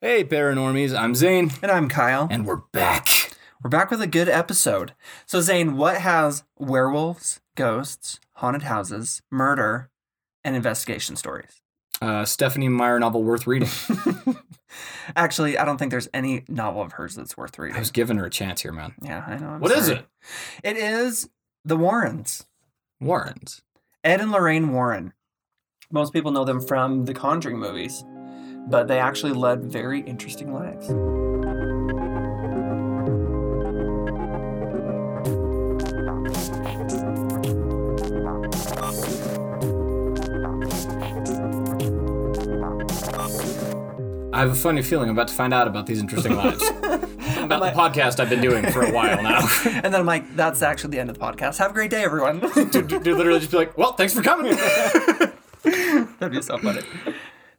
Hey, Paranormies, I'm Zane, And I'm Kyle. and we're back. We're back with a good episode. So, Zane, what has werewolves, ghosts, haunted houses, murder, and investigation stories? Uh, Stephenie Meyer novel worth reading. Actually, I don't think there's any novel of hers that's worth reading. I was giving her a chance here, man. Yeah, I know. I'm What is sorry. it? It is The Warrens. Warrens. Ed and Lorraine Warren. Most people know them from the Conjuring movies, but they actually led very interesting lives. I have a funny feeling I'm about to find out about these interesting lives. about the podcast I've been doing for a while now. and then I'm like, that's actually the end of the podcast. Have a great day, everyone. Dude literally just be like, well, thanks for coming. That'd be so funny.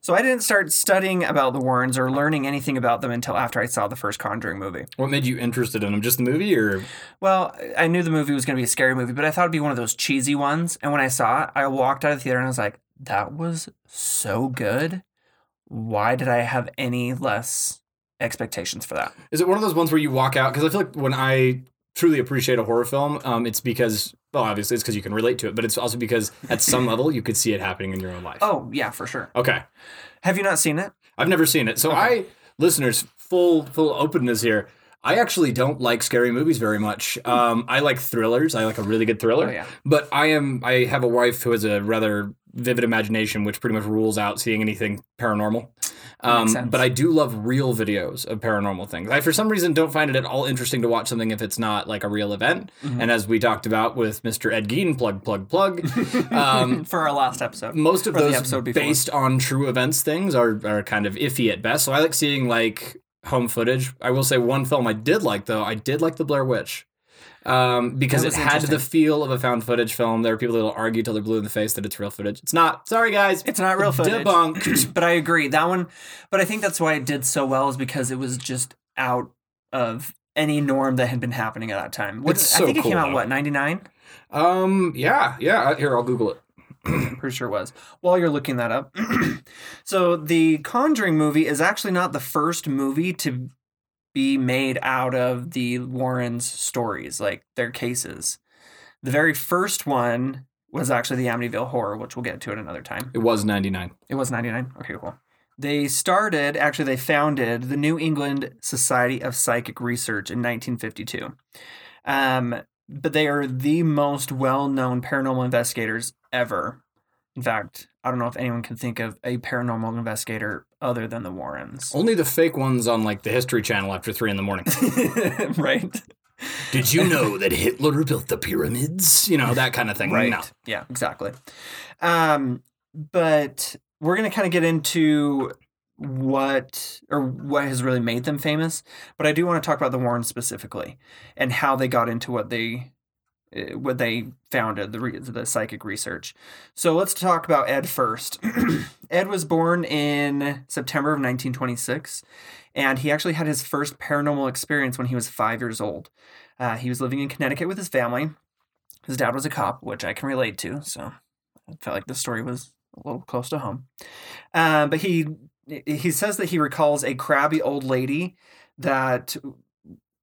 So I didn't start studying about the Warrens or learning anything about them until after I saw the first Conjuring movie. what made you interested in them? Just the movie or? Well, I knew the movie was going to be a scary movie, but I thought it'd be one of those cheesy ones. And when I saw it, I walked out of the theater and I was like, that was so good. Why did I have any less expectations for that? Is it one of those ones where you walk out? Because I feel like when I truly appreciate a horror film, um, it's because, well, obviously it's because you can relate to it, but it's also because at some level you could see it happening in your own life. Oh, yeah, for sure. Okay. Have you not seen it? I've never seen it. So Okay. I, listeners, full full openness here. I actually don't like scary movies very much. Um, I like thrillers. I like a really good thriller. Oh, yeah. But I am I have a wife who has a rather vivid imagination, which pretty much rules out seeing anything paranormal. Um, but I do love real videos of paranormal things. I, for some reason, don't find it at all interesting to watch something if it's not like a real event. Mhm. And as we talked about with Mr. Ed Gein, plug, plug, plug, um, for our last episode. most of those episode based on true events things are, are kind of iffy at best. So I like seeing like home footage. I will say one film I did like though. I did like The Blair Witch. Um, because it had the feel of a found footage film. There are people that will argue till they're blue in the face that it's real footage. It's not. Sorry, guys. It's not real footage. Debunked. but I agree. That one, but I think that's why it did so well is because it was just out of any norm that had been happening at that time. What, It's I so think it came out, though. what, 99? um, yeah, yeah. Here, I'll Google it. Pretty sure it was. While you're looking that up. so the Conjuring movie is actually not the first movie to be made out of the Warrens' stories, like their cases. The very first one was actually the Amityville Horror, which we'll get to at another time. It was ninety nine. It was 99? Okay, cool. They started, actually, they founded the New England Society of Psychic Research in 1952. Um, but they are the most well known paranormal investigators ever. In fact, I don't know if anyone can think of a paranormal investigator other than the Warrens. Only the fake ones on like the History Channel after three in the morning. right? Did you know that Hitler built the pyramids? You know that kind of thing. Right. No. Yeah, exactly. Um, but we're gonna kind of get into what or what has really made them famous. But I do want to talk about the Warrens specifically and how they got into what they what they founded the re- the psychic research. So let's talk about Ed first. Ed was born in September of 1926, and he actually had his first paranormal experience when he was five years old. Uh, he was living in Connecticut with his family. His dad was a cop, which I can relate to, so I felt like the story was a little close to home. Uh, but he he says that he recalls a crabby old lady that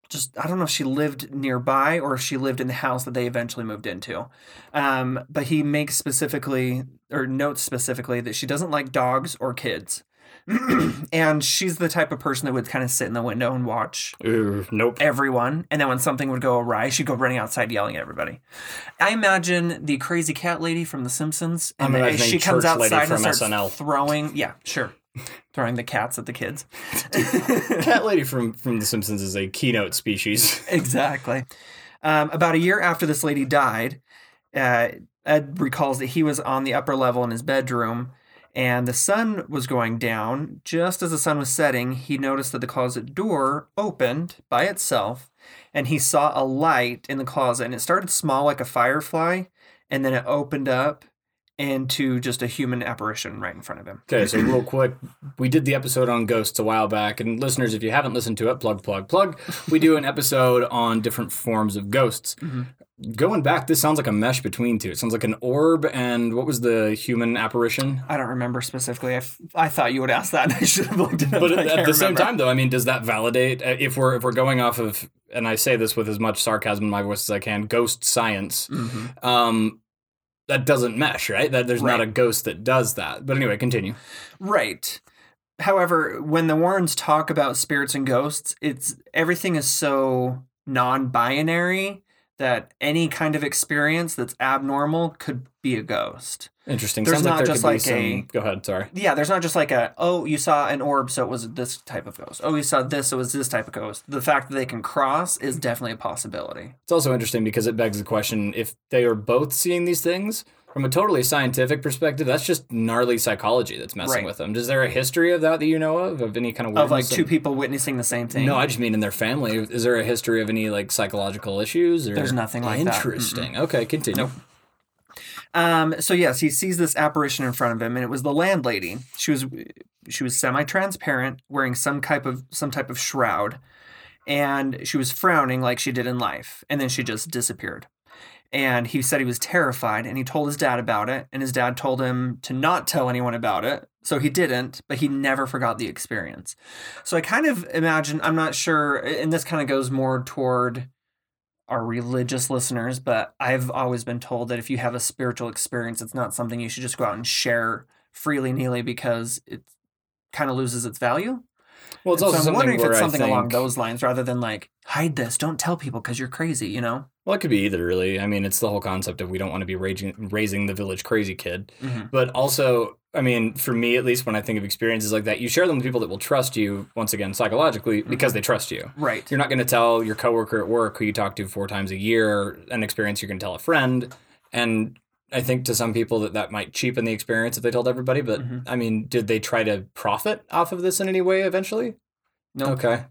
just I don't know if she lived nearby or if she lived in the house that they eventually moved into. Um, but he makes specifically or notes specifically that she doesn't like dogs or kids. and she's the type of person that would kind of sit in the window and watch Ooh, nope. everyone. And then when something would go awry, she'd go running outside yelling at everybody. I imagine the crazy cat lady from The Simpsons. I'm And imagining she comes outside and from starts SNL. throwing, yeah, sure, throwing the cats at the kids. Cat lady from from The Simpsons is a keynote species. exactly. Um, about a year after this lady died, uh, Ed recalls that he was on the upper level in his bedroom and the sun was going down. Just as the sun was setting, he noticed that the closet door opened by itself and he saw a light in the closet and it started small like a firefly and then it opened up into just a human apparition right in front of him. Okay, so real quick, we did the episode on ghosts a while back, and listeners, if you haven't listened to it, plug, plug, plug. We do an episode on different forms of ghosts. Mhm. Going back, this sounds like a mesh between two. It sounds like an orb and what was the human apparition? I don't remember specifically. I, f- I thought you would ask that. And I should have looked it up. But at, at the same time, though, I mean, does that validate uh, if we're if we're going off of, and I say this with as much sarcasm in my voice as I can, ghost science? Mhm. Um, that doesn't mesh, right? That there's not a ghost that does that. But anyway, continue. Right. However, when the Warrens talk about spirits and ghosts, it's everything is so non-binary that any kind of experience that's abnormal could be a ghost. Interesting. There's Sounds like not there just like some. a- Go ahead. Sorry. Yeah, there's not just like a oh you saw an orb so it was this type of ghost. Oh you saw this so it was this type of ghost. The fact that they can cross is definitely a possibility. It's also interesting because it begs the question: if they are both seeing these things from a totally scientific perspective, that's just gnarly psychology that's messing Right. with them. Is there a history of that that you know of, of any kind of Of like two and- people witnessing the same thing. No, I just mean in their family. Is there a history of any like psychological issues? Or? There's nothing like that. Interesting. Okay, continue. Nope. Um, so yes, he sees this apparition in front of him, and it was the landlady. She was she was semi-transparent, wearing some type of some type of shroud, and she was frowning like she did in life, and then she just disappeared. And he said he was terrified, and he told his dad about it, and his dad told him to not tell anyone about it. So he didn't, but he never forgot the experience. So I kind of imagine, I'm not sure, and this kind of goes more toward our religious listeners, but I've always been told that if you have a spiritual experience, it's not something you should just go out and share freely nilly because it kind of loses its value. Well, it's so also I'm something wondering if it's something along those lines rather than like hide this, don't tell people because you're crazy, you know? Well, it could be either, really. I mean, it's the whole concept of we don't want to be raging, raising the village crazy kid. Mhm. But also, I mean, for me at least, when I think of experiences like that, you share them with people that will trust you, once again, psychologically, because they trust you. Right. You're not going to tell your coworker at work who you talk to four times a year an experience you're going to tell a friend. And I think to some people that that might cheapen the experience if they told everybody. But Mhm. I mean, did they try to profit off of this in any way eventually? No. Okay.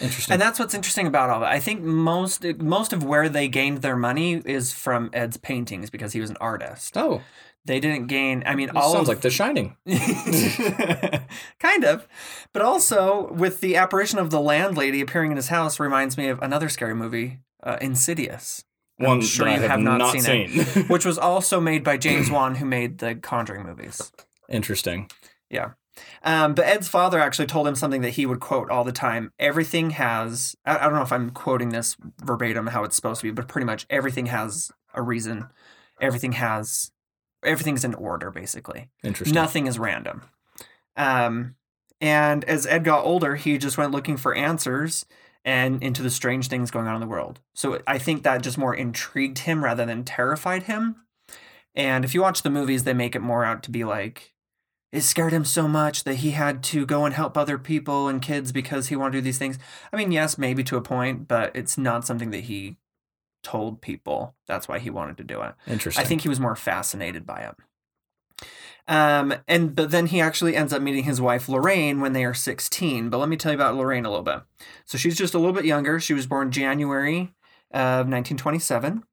Interesting. And that's what's interesting about all of it. I think most most of where they gained their money is from Ed's paintings because he was an artist. oh, They didn't gain. I mean, this all sounds of, like The Shining. kind of, but also with the apparition of the landlady appearing in his house reminds me of another scary movie, uh, Insidious. I'm sure that you I have, have not not, seen seen. it. which was also made by James Wan, who made the Conjuring movies. Interesting. Yeah. Um, but Ed's father actually told him something that he would quote all the time. Everything has, I, I don't know if I'm quoting this verbatim how it's supposed to be, but pretty much everything has a reason. Everything has, everything's in order, basically. Interesting. Nothing is random. Um, and as Ed got older, he just went looking for answers and into the strange things going on in the world. So I think that just more intrigued him rather than terrified him. And if you watch the movies, they make it more out to be like it scared him so much that he had to go and help other people and kids because he wanted to do these things. I mean, yes, maybe to a point, but it's not something that he told people. That's why he wanted to do it. Interesting. I think he was more fascinated by it. Um, and but then he actually ends up meeting his wife Lorraine when they are 16. But let me tell you about Lorraine a little bit. So she's just a little bit younger. She was born January of 1927.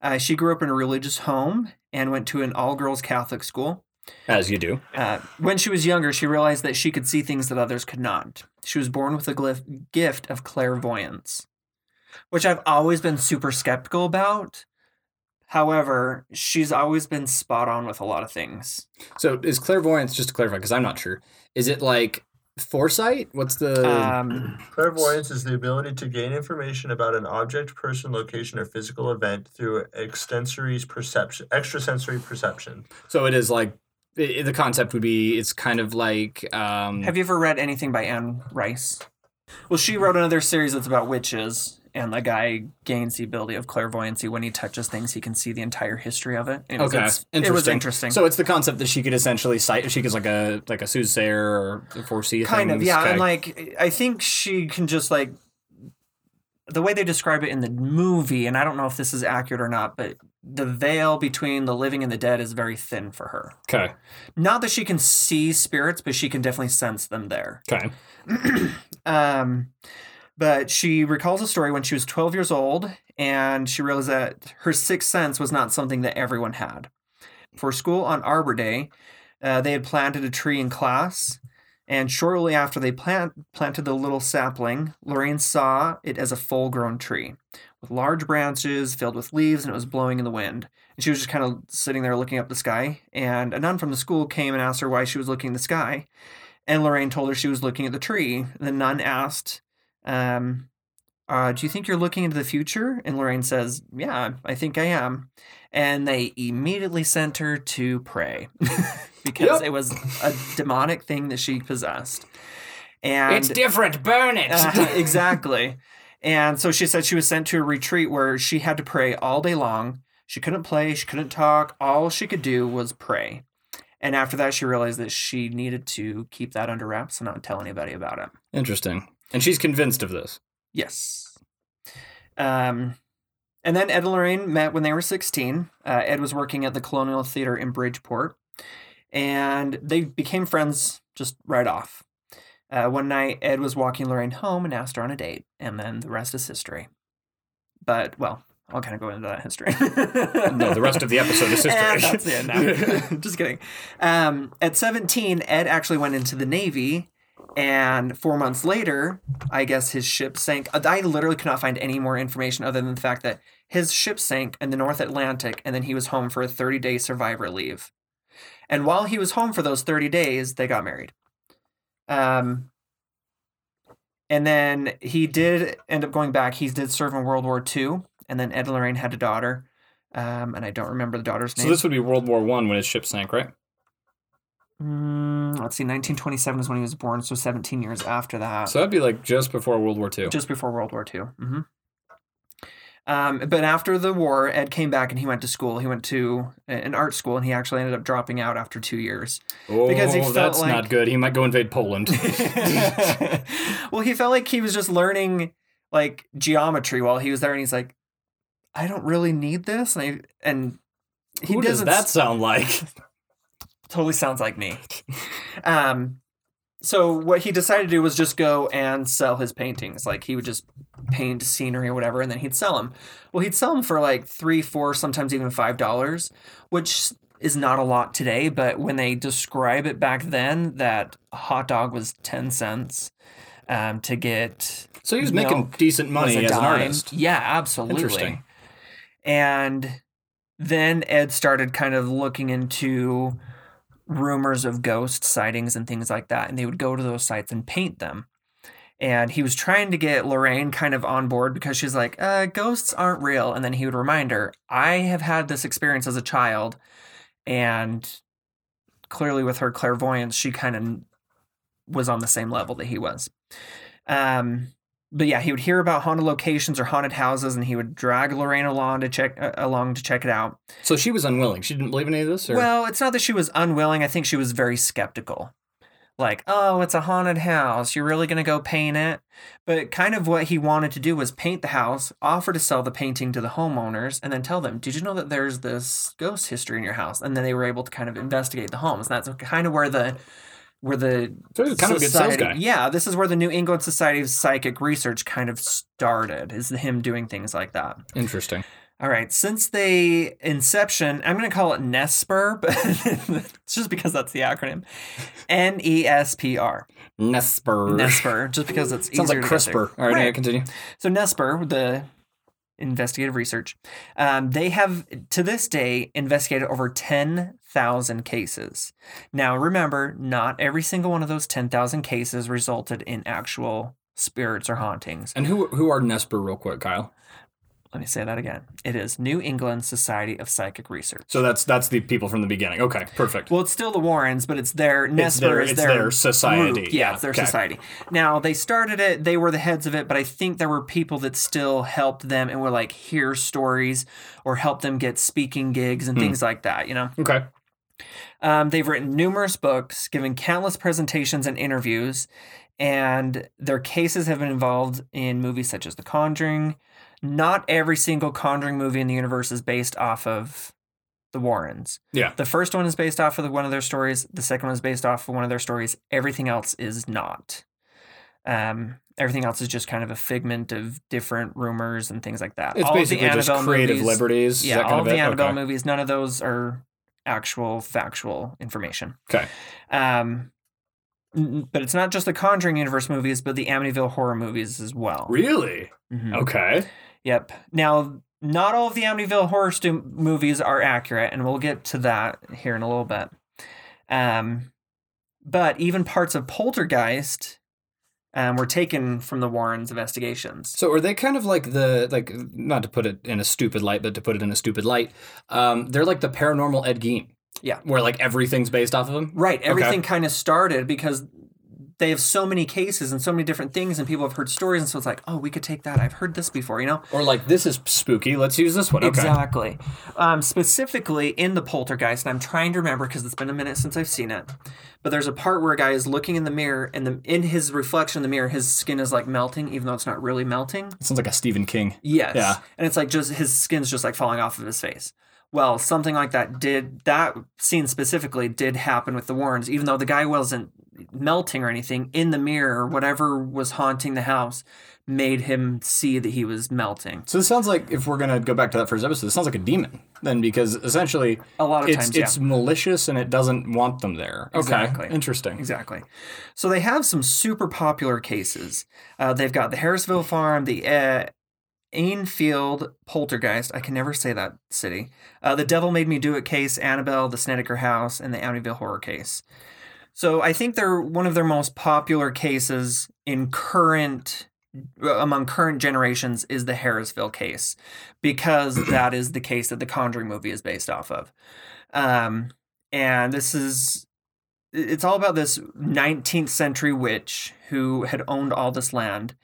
Uh, she grew up in a religious home and went to an all-girls Catholic school. as you do. Uh, when she was younger, she realized that she could see things that others could not. She was born with a glyph- gift of clairvoyance, which I've always been super skeptical about. However, she's always been spot on with a lot of things. So is clairvoyance just to clarify because I'm not sure. Is it like foresight? What's the Um, Clairvoyance is the ability to gain information about an object, person, location, or physical event through extensory perception, extrasensory perception. so it is like i the concept would be it's kind of like um have you ever read anything by Anne Rice? Well, she wrote another series that's about witches, and the guy gains the ability of clairvoyancy. When he touches things, he can see the entire history of it. Anyways, Okay, it's- It was interesting. So it's the concept that she could essentially sight. She could like a like a soothsayer or foresee kind of things. yeah Okay. and like i think she can just like the way they describe it in the movie and i don't know if this is accurate or not but the veil between the living and the dead is very thin for her okay, not that she can see spirits but she can definitely sense them there okay, um but she recalls a story when she was 12 years old and she realized that her sixth sense was not something that everyone had for school on arbor day uh, they had planted a tree in class and shortly after they plant, planted the little sapling lorraine saw it as a full-grown tree with large branches filled with leaves and it was blowing in the wind. And she was just kind of sitting there looking up the sky. And a nun from the school came and asked her why she was looking at the sky. And Lorraine told her she was looking at the tree. The nun asked, um, uh, Do you think you're looking into the future? And Lorraine says, Yeah, I think I am. And they immediately sent her to pray because Yep. it was a demonic thing that she possessed. And it's different. Burn it. uh, exactly. And so she said she was sent to a retreat where she had to pray all day long. She couldn't play, she couldn't talk. All she could do was pray. And after that, she realized that she needed to keep that under wraps and not tell anybody about it. Interesting. And she's convinced of this. Yes. Um, and then Ed and Lorraine met when they were 16. Uh, Ed was working at the Colonial Theater in Bridgeport, and they became friends just right off. Uh, one night, Ed was walking Lorraine home and asked her on a date, and then the rest is history. But, well, I'll kind of go into that history. No, the rest of the episode is history. And that's the end now. Just kidding. Um, at 17, Ed actually went into the Navy, and four months later, I guess his ship sank. I literally could not find any more information other than the fact that his ship sank in the North Atlantic, and then he was home for a 30 day survivor leave. And while he was home for those 30 days, they got married. Um, and then he did end up going back. He did serve in World War II, and then Ed and Lorraine had a daughter. Um, and I don't remember the daughter's name. So this would be World War One when his ship sank, right? Mm, let's see, 1927 is when he was born, so 17 years after that, So that'd be like just before World War Two. just before World War II. hmm Um, but after the war, Ed came back and he went to school. He went to an art school, and he actually ended up dropping out after two years. Oh, because he felt that's like- not good. He might go invade Poland. well, he felt like he was just learning like geometry while he was there, and he's like, "I don't really need this," and I, and he Who does that sound like? totally sounds like me. Um, so what he decided to do was just go and sell his paintings. Like he would just paint scenery or whatever, and then he'd sell them. Well, he'd sell them for like three, four, sometimes even five dollars, which is not a lot today. But when they describe it back then, that hot dog was ten cents. Um, to get So he was making decent money as an artist. Yeah, absolutely. Interesting. And then Ed started kind of looking into rumors of ghost sightings and things like that. And they would go to those sites and paint them. And he was trying to get Lorraine kind of on board because she's like, uh, ghosts aren't real. And then he would remind her, I have had this experience as a child. And clearly, with her clairvoyance, she kind of was on the same level that he was. Um, but yeah, he would hear about haunted locations or haunted houses, and he would drag Lorraine along to check uh, along to check it out. So she was unwilling. She didn't believe in any of this. Or? Well, it's not that she was unwilling. I think she was very skeptical. Like, oh, it's a haunted house. You're really gonna go paint it? But kind of what he wanted to do was paint the house, offer to sell the painting to the homeowners, and then tell them, "Did you know that there's this ghost history in your house?" And then they were able to kind of investigate the homes. And that's kind of where the where the so he was kind of a good sales Society- guy. Yeah, this is where the New England Society of Psychic Research kind of started, is him doing things like that. Interesting. All right, since they inception, I'm going to call it NESPR, but it's just because that's the acronym. N E S P R. Nesper. NESPR, just because it's Sounds easier like to get there. CRISPR. All right, Right. continue. So NESPR, the investigative research, um, they have to this day investigated over 10,000 cases. Now, remember, not every single one of those 10,000 cases resulted in actual spirits or hauntings. And who who are Nesper, real quick, Kyle? Let me say that again. It is New England Society of Psychic Research. So that's that's the people from the beginning. Okay, perfect. Well, it's still the Warrens, but it's their It's their- is it's their, their society. group. Yeah, Yeah, it's their okay. society. Now they started it; they were the heads of it, but I think there were people that still helped them and were like hear stories or help them get speaking gigs and Hmm. things like that. You know, okay. um, they've written numerous books, given countless presentations and interviews, and their cases have been involved in movies such as The Conjuring. Not every single Conjuring movie in the universe is based off of the Warrens. Yeah. The first one is based off of the, one of their stories. The second one is based off of one of their stories. Everything else is not. Um, everything else is just kind of a figment of different rumors and things like that. It's All of the basically just creative movies- liberties. Yeah, all of of the? Annabelle okay. movies, none of those are actual factual information. Okay. Um, but it's not just the Conjuring universe movies, but the Amityville horror movies as well. Really? Mhm. Okay. Yep. Now, not all of the Amityville horror stu- movies are accurate, and we'll get to that here in a little bit. Um, but even parts of Poltergeist um, were taken from the Warrens' investigations. So are they kind of like the like not to put it in a stupid light, but to put it in a stupid light, um, they're like the paranormal Ed Gein. Yeah. Where like everything's based off of him. Right. Everything kind of started because they have so many cases and so many different things, and people have heard stories, and so it's like, oh, we could take that. I've heard this before, you know. Or like this is spooky. Let's use this one. Okay. Exactly. Um, specifically in the poltergeist, and I'm trying to remember because it's been a minute since I've seen it. But there's a part where a guy is looking in the mirror, and the in his reflection in the mirror, his skin is like melting, even though it's not really melting. It sounds like a Stephen King. Yes. Yeah. And it's like just his skin's just like falling off of his face. Well, something like that did that scene specifically did happen with the Warrens, even though the guy wasn't melting or anything in the mirror, whatever was haunting the house made him see that he was melting. So this sounds like if we're gonna go back to that first episode, this sounds like a demon then because essentially A lot of it's times, yeah. it's malicious and it doesn't want them there. Okay. Exactly. Interesting. Exactly. So they have some super popular cases. Uh, they've got the Harrisville Farm, the uh, Ainfield Poltergeist. I can never say that city. Uh, the Devil Made Me Do It case, Annabelle, the Snedeker House, and the Amityville Horror case. So I think they're one of their most popular cases in current among current generations is the Harrisville case because that is the case that the Conjuring movie is based off of. Um, and this is it's all about this 19th century witch who had owned all this land.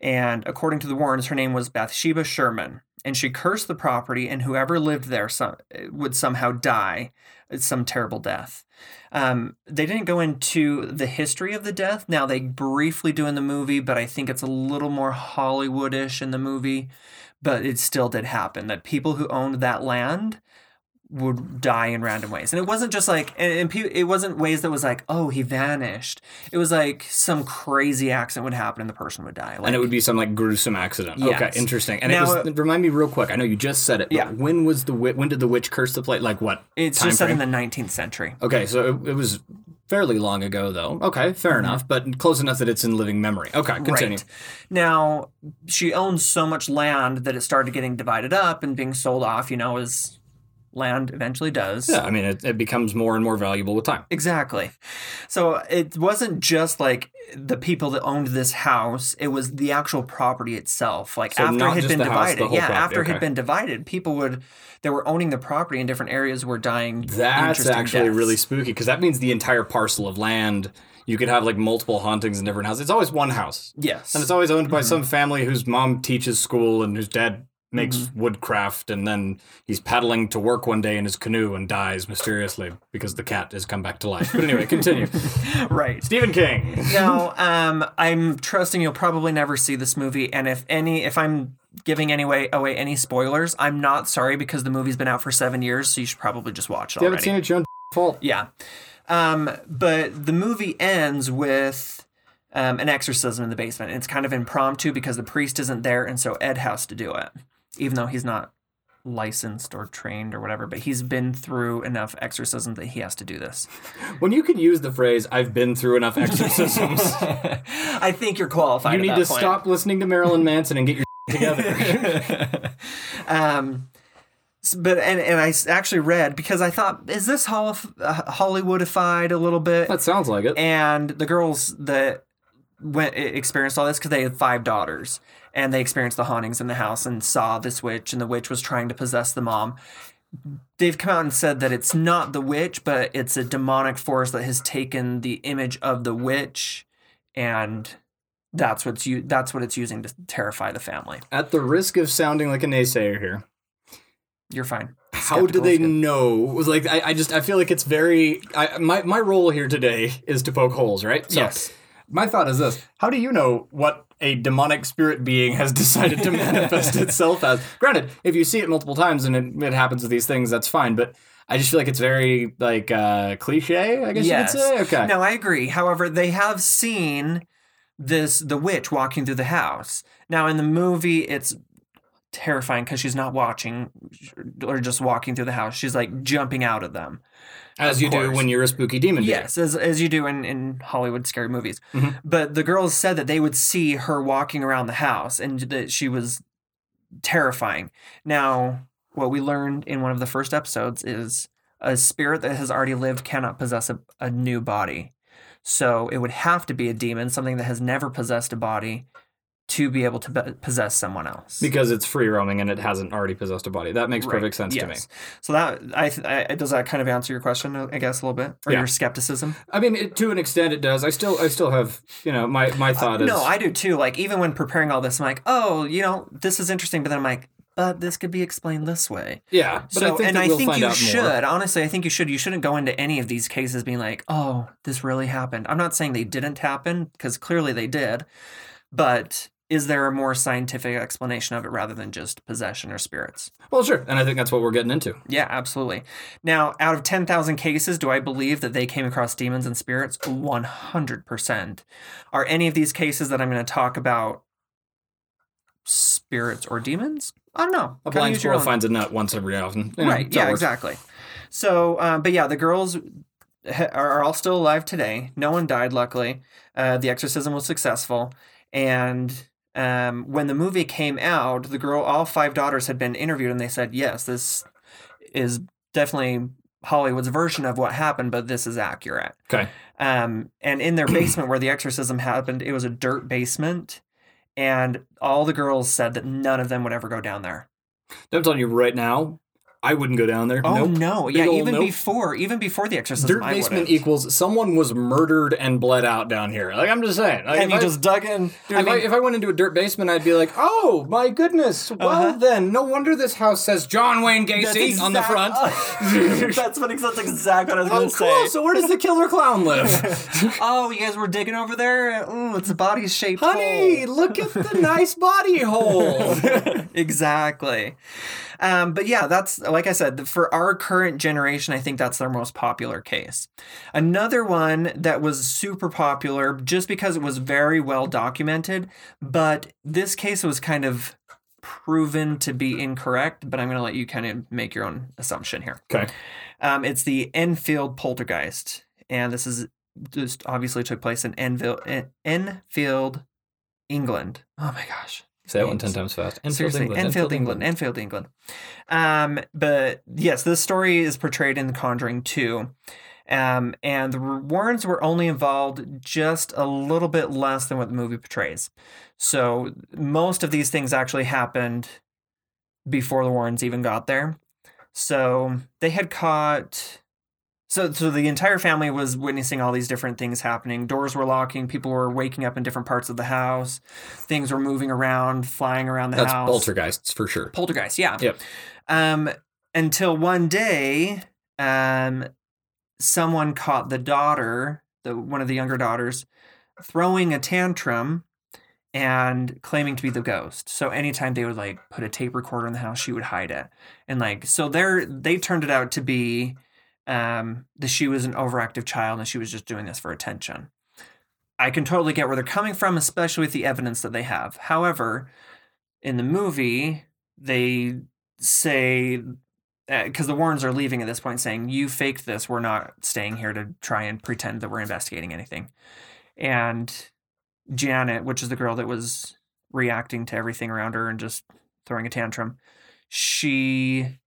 And according to the Warrens, her name was Bathsheba Sherman. And she cursed the property, and whoever lived there some, would somehow die some terrible death. Um, they didn't go into the history of the death. Now, they briefly do in the movie, but I think it's a little more Hollywoodish in the movie. But it still did happen that people who owned that land would die in random ways. And it wasn't just like, and, and pe- it wasn't ways that was like, oh, he vanished. It was like some crazy accident would happen and the person would die. Like, and it would be some like gruesome accident. Yes. Okay, interesting. And Now, it was remind me real quick. I know you just said it. But Yeah. When was the when did the witch curse the place? Like what? it's just set in the 19th century. Okay, so it, it was fairly long ago though. Okay, fair mm-hmm. enough, but close enough that it's in living memory. Okay, continue. Right. Now, she owns so much land that it started getting divided up and being sold off, you know, as land eventually does. Yeah, I mean it, it becomes more and more valuable with time. Exactly. So it wasn't just like the people that owned this house, it was the actual property itself. Like So after it had been the house, divided. yeah, property, after it had been divided, people would that were owning the property in different areas were dying. That's actually deaths. really spooky because that means the entire parcel of land. You could have like multiple hauntings in different houses. It's always one house, Yes. and it's always owned by Mhm. some family whose mom teaches school and whose dad makes Mm-hmm. woodcraft, and then he's paddling to work one day in his canoe and dies mysteriously because the cat has come back to life. But anyway, continue. right. Stephen King. now, um, I'm trusting you'll probably never see this movie, and if any, if I'm giving any way away any spoilers, I'm not sorry because the movie's been out for seven years, so you should probably just watch it You already. haven't seen it, your own fault. Yeah, um, but the movie ends with um, an exorcism in the basement. It's kind of impromptu because the priest isn't there, and so Ed has to do it, even though he's not licensed or trained or whatever. But he's been through enough exorcisms that he has to do this. When you can use the phrase "I've been through enough exorcisms," I think you're qualified. you need to point. stop listening to Marilyn Manson and get your together. um, but and and I actually read because I thought, is this Hol- uh, Hollywoodified a little bit? that sounds like it. And the girls that went experienced all this because they had five daughters and they experienced the hauntings in the house and saw this witch and the witch was trying to possess the mom. They've come out and said that it's not the witch, but it's a demonic force that has taken the image of the witch, and that's what's that's what it's using to terrify the family. At the risk of sounding like a naysayer here, You're fine. how do they know? Was like I, I just I feel like it's very. I, my my role here today is to poke holes, right? So yes. My thought is this: How do you know what a demonic spirit being has decided to manifest itself as? Granted, if you see it multiple times and it, it happens with these things, that's fine. But I just feel like it's very like uh, cliche. I guess Yes. you could say. Okay. No, I agree. However, they have seen this the witch walking through the house. Now in the movie it's terrifying because she's not watching or just walking through the house. She's like jumping out of them. As of you do when you're a spooky demon. dude. Yes, as, as you do in, in Hollywood scary movies. Mhm. But the girls said that they would see her walking around the house and that she was terrifying. Now, what we learned in one of the first episodes is a spirit that has already lived cannot possess a, a new body. So it would have to be a demon, something that has never possessed a body, to be able to be- possess someone else. Because it's free roaming and it hasn't already possessed a body. That makes Right, perfect sense to me. So that I, th- I does that kind of answer your question, I guess, a little bit, or Yeah. your skepticism. I mean, it, to an extent, it does. I still, I still have, you know, my my uh, thought is No, I do too. Like even when preparing all this, I'm like, oh, you know, this is interesting, but then I'm like, but this could be explained this way. yeah. But so, I think and I we'll think you should. more. Honestly, I think you should. You shouldn't go into any of these cases being like, oh, this really happened. I'm not saying they didn't happen because clearly they did, but is there a more scientific explanation of it rather than just possession or spirits? Well, sure, and I think that's what we're getting into. Yeah, absolutely. Now, out of 10,000 cases, do I believe that they came across demons and spirits? 100%. Are any of these cases that I'm going to talk about spirits or demons? I don't know. A blind squirrel finds a nut once every often. You know, right. Yeah, exactly. So, um, but yeah, the girls are are all still alive today. No one died, luckily. Uh, the exorcism was successful. And um, when the movie came out, the girl, all five daughters had been interviewed, and they said, yes, this is definitely Hollywood's version of what happened, but this is accurate. Okay. Um, and in their basement where the exorcism happened, it was a dirt basement. And all the girls said that none of them would ever go down there. I'm telling you right now, I wouldn't go down there. Oh nope. no! Big Yeah, even nope. before, even before the exorcism, Dirt basement equals someone was murdered and bled out down here. Like I'm just saying. Like, and you I- just dug in. Dude, I if, I, if I went into a dirt basement, I'd be like, "Oh my goodness! Well Uh-huh. then, no wonder this house says John Wayne Gacy on the exact- front." that's what that's exactly what I was oh, going cool! to say. So where does the killer clown live? oh, you guys were digging over there. Ooh, it's a body shaped Honey, look at the nice body hole. exactly. Um, but yeah, that's like I said, for our current generation, I think that's their most popular case. Another one that was super popular just because it was very well documented, but this case was kind of proven to be incorrect. But I'm going to let you kind of make your own assumption here. okay. Um, it's the Enfield poltergeist, and this is just obviously took place in Enfield, Enfield, England. Oh my gosh. Say that one ten times fast. Seriously, Enfield, England, Enfield, England. Um, but yes, this story is portrayed in The Conjuring 2. Um, and the Warrens were only involved just a little bit less than what the movie portrays. So most of these things actually happened before the Warrens even got there. So they had caught. So, so the entire family was witnessing all these different things happening. Doors were locking. People were waking up in different parts of the house. Things were moving around, flying around the That's house. poltergeists for sure. Poltergeist, yeah. Yep. Um, until one day, um, someone caught the daughter, the one of the younger daughters, throwing a tantrum and claiming to be the ghost. So anytime they would like put a tape recorder in the house, she would hide it. And like so they're they turned it out to be um that she was an overactive child and she was just doing this for attention. I can totally get where they're coming from, especially with the evidence that they have. However, in the movie, they say because the Warrens are leaving at this point, saying, "You faked this. We're not staying here to try and pretend that we're investigating anything." And Janet, which is the girl that was reacting to everything around her and just throwing a tantrum, she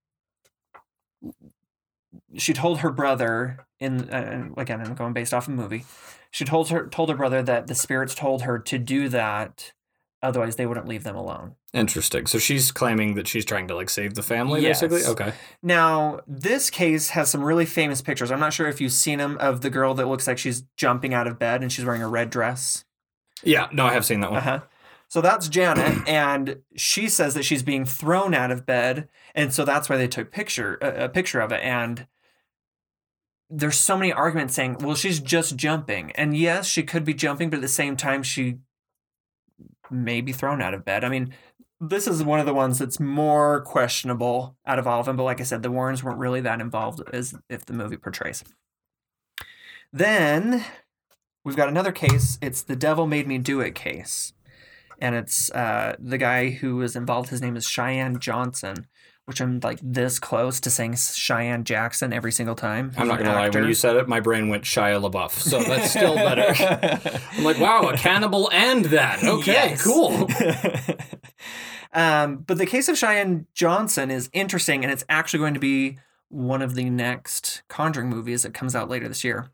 she told her brother in uh, again I'm going based off a movie. She told her told her brother that the spirits told her to do that, otherwise they wouldn't leave them alone. Interesting. So she's claiming that she's trying to like save the family, Yes. basically. Okay. Now, this case has some really famous pictures. I'm not sure if you've seen them of the girl that looks like she's jumping out of bed and she's wearing a red dress. Yeah. No, I have seen that one. Uh huh. So that's Janet, and she says that she's being thrown out of bed, and so that's why they took picture a, a picture of it. And there's so many arguments saying, well, she's just jumping, and yes, she could be jumping, but at the same time, she may be thrown out of bed. I mean, this is one of the ones that's more questionable out of all of them. But like I said, the Warrens weren't really that involved as if the movie portrays. Then we've got another case. It's the devil made me do it case. And it's uh, the guy who was involved. His name is Cheyenne Johnson, which I'm like this close to saying Cheyenne Jackson every single time. I'm not gonna lie. When you said it, my brain went Shia LaBeouf, so that's still better. I'm like, wow, a cannibal and that. Okay, Yes. cool. Um, but the case of Cheyenne Johnson is interesting, and it's actually going to be one of the next Conjuring movies that comes out later this year.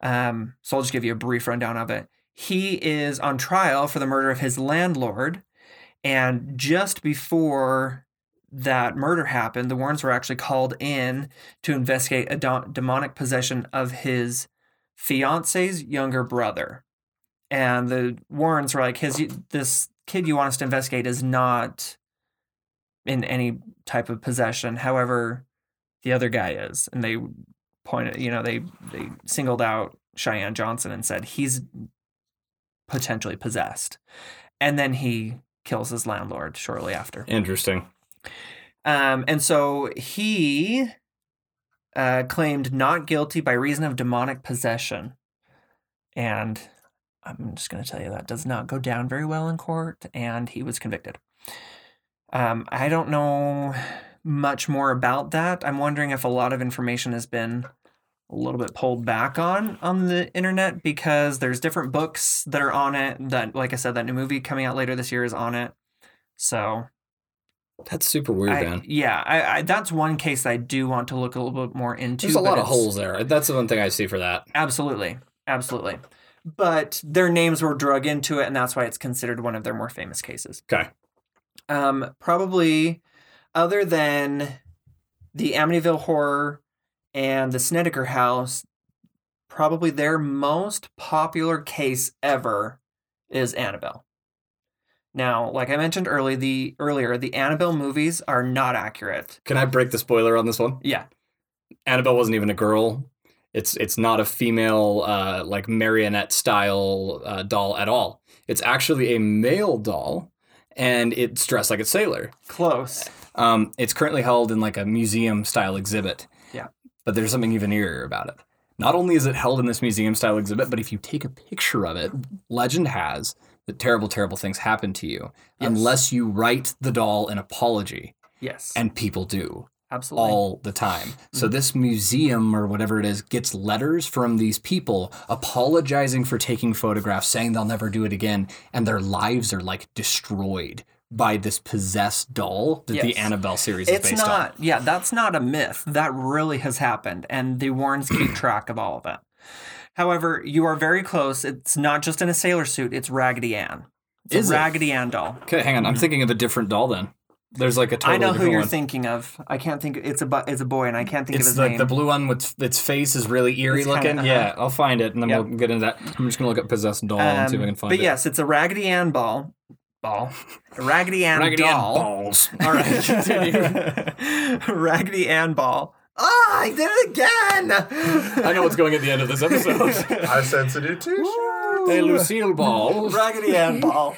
Um, so I'll just give you a brief rundown of it. He is on trial for the murder of his landlord, and just before that murder happened, the Warrens were actually called in to investigate a demonic possession of his fiance's younger brother. And the Warrens were like, "His this kid you want us to investigate is not in any type of possession. However, the other guy is." And they pointed, you know, they they singled out Cheyenne Johnson and said he's potentially possessed. And then he kills his landlord shortly after. Interesting. Um, and so he uh, claimed not guilty by reason of demonic possession. And I'm just going to tell you that does not go down very well in court, and he was convicted. Um, I don't know much more about that. I'm wondering if a lot of information has been a little bit pulled back on on the internet because there's different books that are on it. That, like I said, that new movie coming out later this year is on it. So That's super weird, I- man. yeah, I, I, that's one case I do want to look a little bit more into. There's a lot of holes there. That's the one thing I see for that. Absolutely, absolutely. But their names were drug into it, and that's why it's considered one of their more famous cases. Okay. Um, probably, other than the Amityville Horror and the Snedeker House, probably their most popular case ever is Annabelle. Now, like I mentioned early, the earlier, the Annabelle movies are not accurate. Can I break the spoiler on this one? Yeah, Annabelle wasn't even a girl. It's it's not a female uh, like marionette style uh, doll at all. It's actually a male doll, and it's dressed like a sailor. close. Um, it's currently held in like a museum style exhibit. But there's something even eerier about it. Not only is it held in this museum style exhibit, but if you take a picture of it, legend has that terrible, terrible things happen to you Yes. unless you write the doll an apology, Yes, and people do absolutely. all the time. So mm-hmm. this museum or whatever it is gets letters from these people apologizing for taking photographs, saying they'll never do it again, and their lives are like destroyed by this possessed doll that the Annabelle series is it's based not yeah that's not a myth that really has happened and the warrens keep track of all of it however you are very close it's not just in a sailor suit it's raggedy ann it's Is a it? raggedy ann doll. Okay, hang on. I'm thinking of a different doll then. There's like a totally i know who you're one. thinking of i can't think it's a bu- it's a boy and i can't think of It's his like name the blue one with its face is really eerie It's looking. uh-huh. Yeah, I'll find it and then Yep. we'll get into that. I'm just gonna look at possessed doll and see if I Um, can find but it. But yes it's a raggedy ann ball ball raggedy ann Raggedy Ann doll balls. all right continue raggedy ann ball ah i did it again I know what's going at the end of this episode. I sense a new t-shirt. hey, Lucille Ball. Raggedy Ann ball.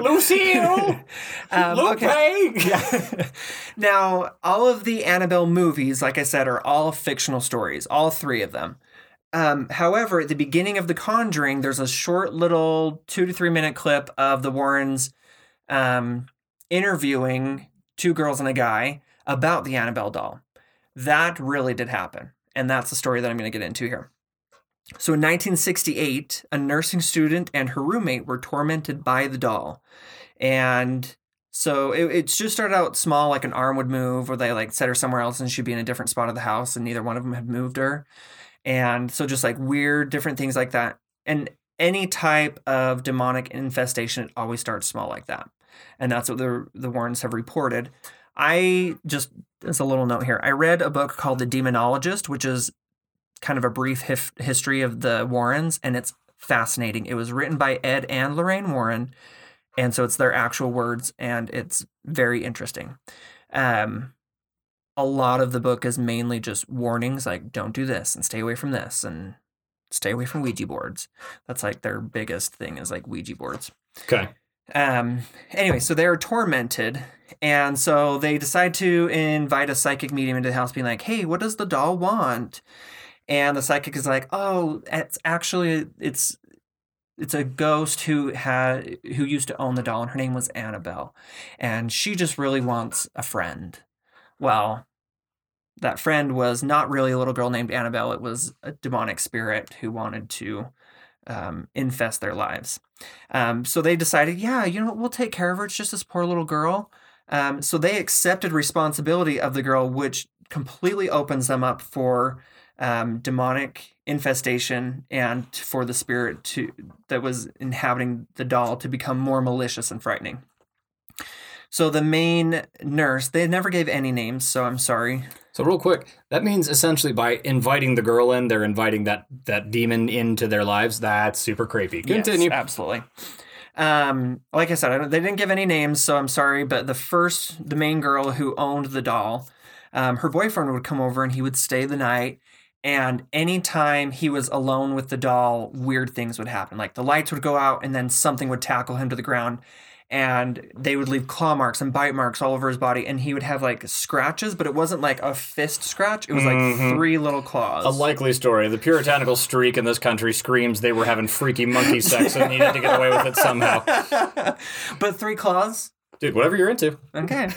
Lucille. Um, Lupe. Yeah. now, all of the Annabelle movies, like I said, are all fictional stories, all three of them. Um, however, at the beginning of The Conjuring, there's a short little two to three minute clip of the Warrens um, interviewing two girls and a guy about the Annabelle doll. That really did happen. And that's the story that I'm going to get into here. So in 1968, a nursing student and her roommate were tormented by the doll. And so it, it's just started out small, like an arm would move, or they like set her somewhere else and she'd be in a different spot of the house, and neither one of them had moved her. And so just like weird, different things like that. And any type of demonic infestation, it always starts small like that. And that's what the the Warrens have reported. I just as a little note here, I read a book called The Demonologist, which is kind of a brief hif- history of the Warrens, and it's fascinating. It was written by Ed and Lorraine Warren, and so it's their actual words, and it's very interesting. Um, a lot of the book is mainly just warnings, like don't do this and stay away from this, and stay away from Ouija boards. That's like their biggest thing is like Ouija boards. Okay. Um, anyway, so they're tormented. And so they decide to invite a psychic medium into the house, being like, hey, what does the doll want? And the psychic is like, oh, it's actually it's it's a ghost who had who used to own the doll, and her name was Annabelle. And she just really wants a friend. Well, that friend was not really a little girl named Annabelle. It was a demonic spirit who wanted to um, infest their lives. Um, so they decided, yeah, you know, we'll take care of her. It's just this poor little girl. Um, so they accepted responsibility of the girl, which completely opens them up for um, demonic infestation and for the spirit to that was inhabiting the doll to become more malicious and frightening. So the main nurse, they never gave any names, so I'm sorry. So real quick, that means essentially by inviting the girl in, they're inviting that that demon into their lives. That's super creepy. Continue. Yes, absolutely. Um, like I said, I they didn't give any names, so I'm sorry. But the first, the main girl who owned the doll, um, her boyfriend would come over and he would stay the night. And anytime he was alone with the doll, weird things would happen. Like the lights would go out and then something would tackle him to the ground and they would leave claw marks and bite marks all over his body and he would have like scratches but it wasn't like a fist scratch it was like Mhm. three little claws A likely story. The puritanical streak in this country screams they were having freaky monkey sex and needed to get away with it somehow. but three claws Dude, whatever you're into. okay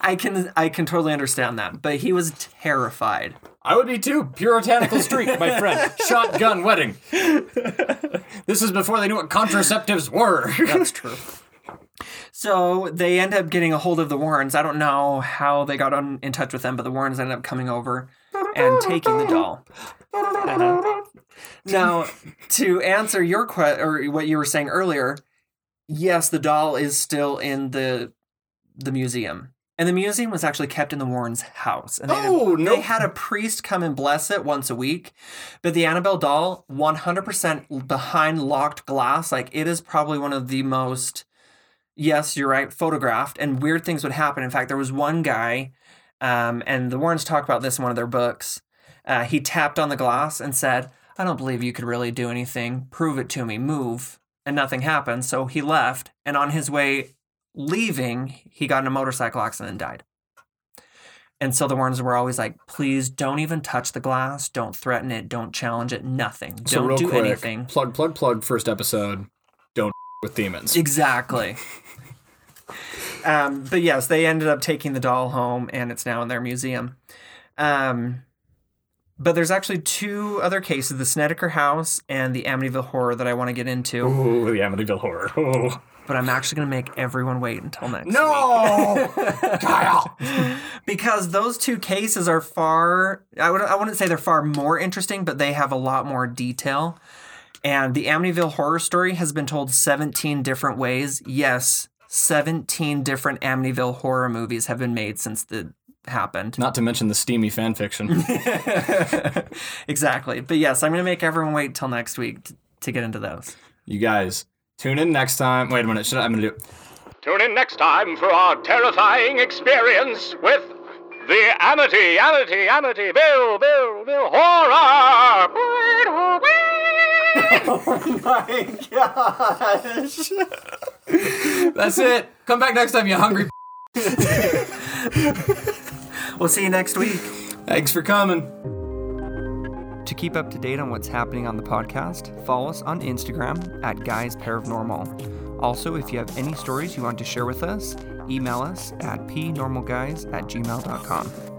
i can i can totally understand that but he was terrified I would be too. Puritanical streak, my friend. Shotgun wedding. This is before they knew what contraceptives were. that's true so they end up getting a hold of the warrens i don't know how they got on, in touch with them but the warrens ended up coming over and taking the doll Uh-huh. Now, to answer your question or what you were saying earlier, yes, the doll is still in the the museum. And the museum was actually kept in the Warrens' house. And they, Oh, had, no. they had a priest come and bless it once a week. But the Annabelle doll, 100% behind locked glass, like it is probably one of the most, yes, you're right, photographed. And weird things would happen. In fact, there was one guy, um, and the Warrens talk about this in one of their books. Uh, he tapped on the glass and said, I don't believe you could really do anything. Prove it to me. Move. And nothing happened. So he left. And on his way leaving, he got in a motorcycle accident and died. And so the Warrens were always like, please don't even touch the glass. Don't threaten it. Don't challenge it. Nothing. So Don't real do quick, anything. plug, plug, plug. First episode. Don't with demons. Exactly. um, but yes, they ended up taking the doll home, and it's now in their museum. Um, but there's actually two other cases: the Snedeker House and the Amityville Horror that I want to get into. Ooh, the Amityville horror. Ooh. But I'm actually going to make everyone wait until next. No, Kyle. because those two cases are far I, would, I wouldn't say they're far more interesting but they have a lot more detail and the amityville horror story has been told 17 different ways yes 17 different amityville horror movies have been made since the happened Not to mention the steamy fan fiction. exactly but yes i'm going to make everyone wait till next week t- to get into those You guys, tune in next time. Wait a minute. Should I, I'm gonna do. Tune in next time for our terrifying experience with the Amity, Amity, Amity, Bill, Bill, Bill Horror! oh my gosh That's it. Come back next time, you hungry. we'll see you next week Thanks for coming. To keep up to date on what's happening on the podcast, follow us on Instagram at Guys Paranormal. Also, if you have any stories you want to share with us, email us at pnormalguys at gmail.com.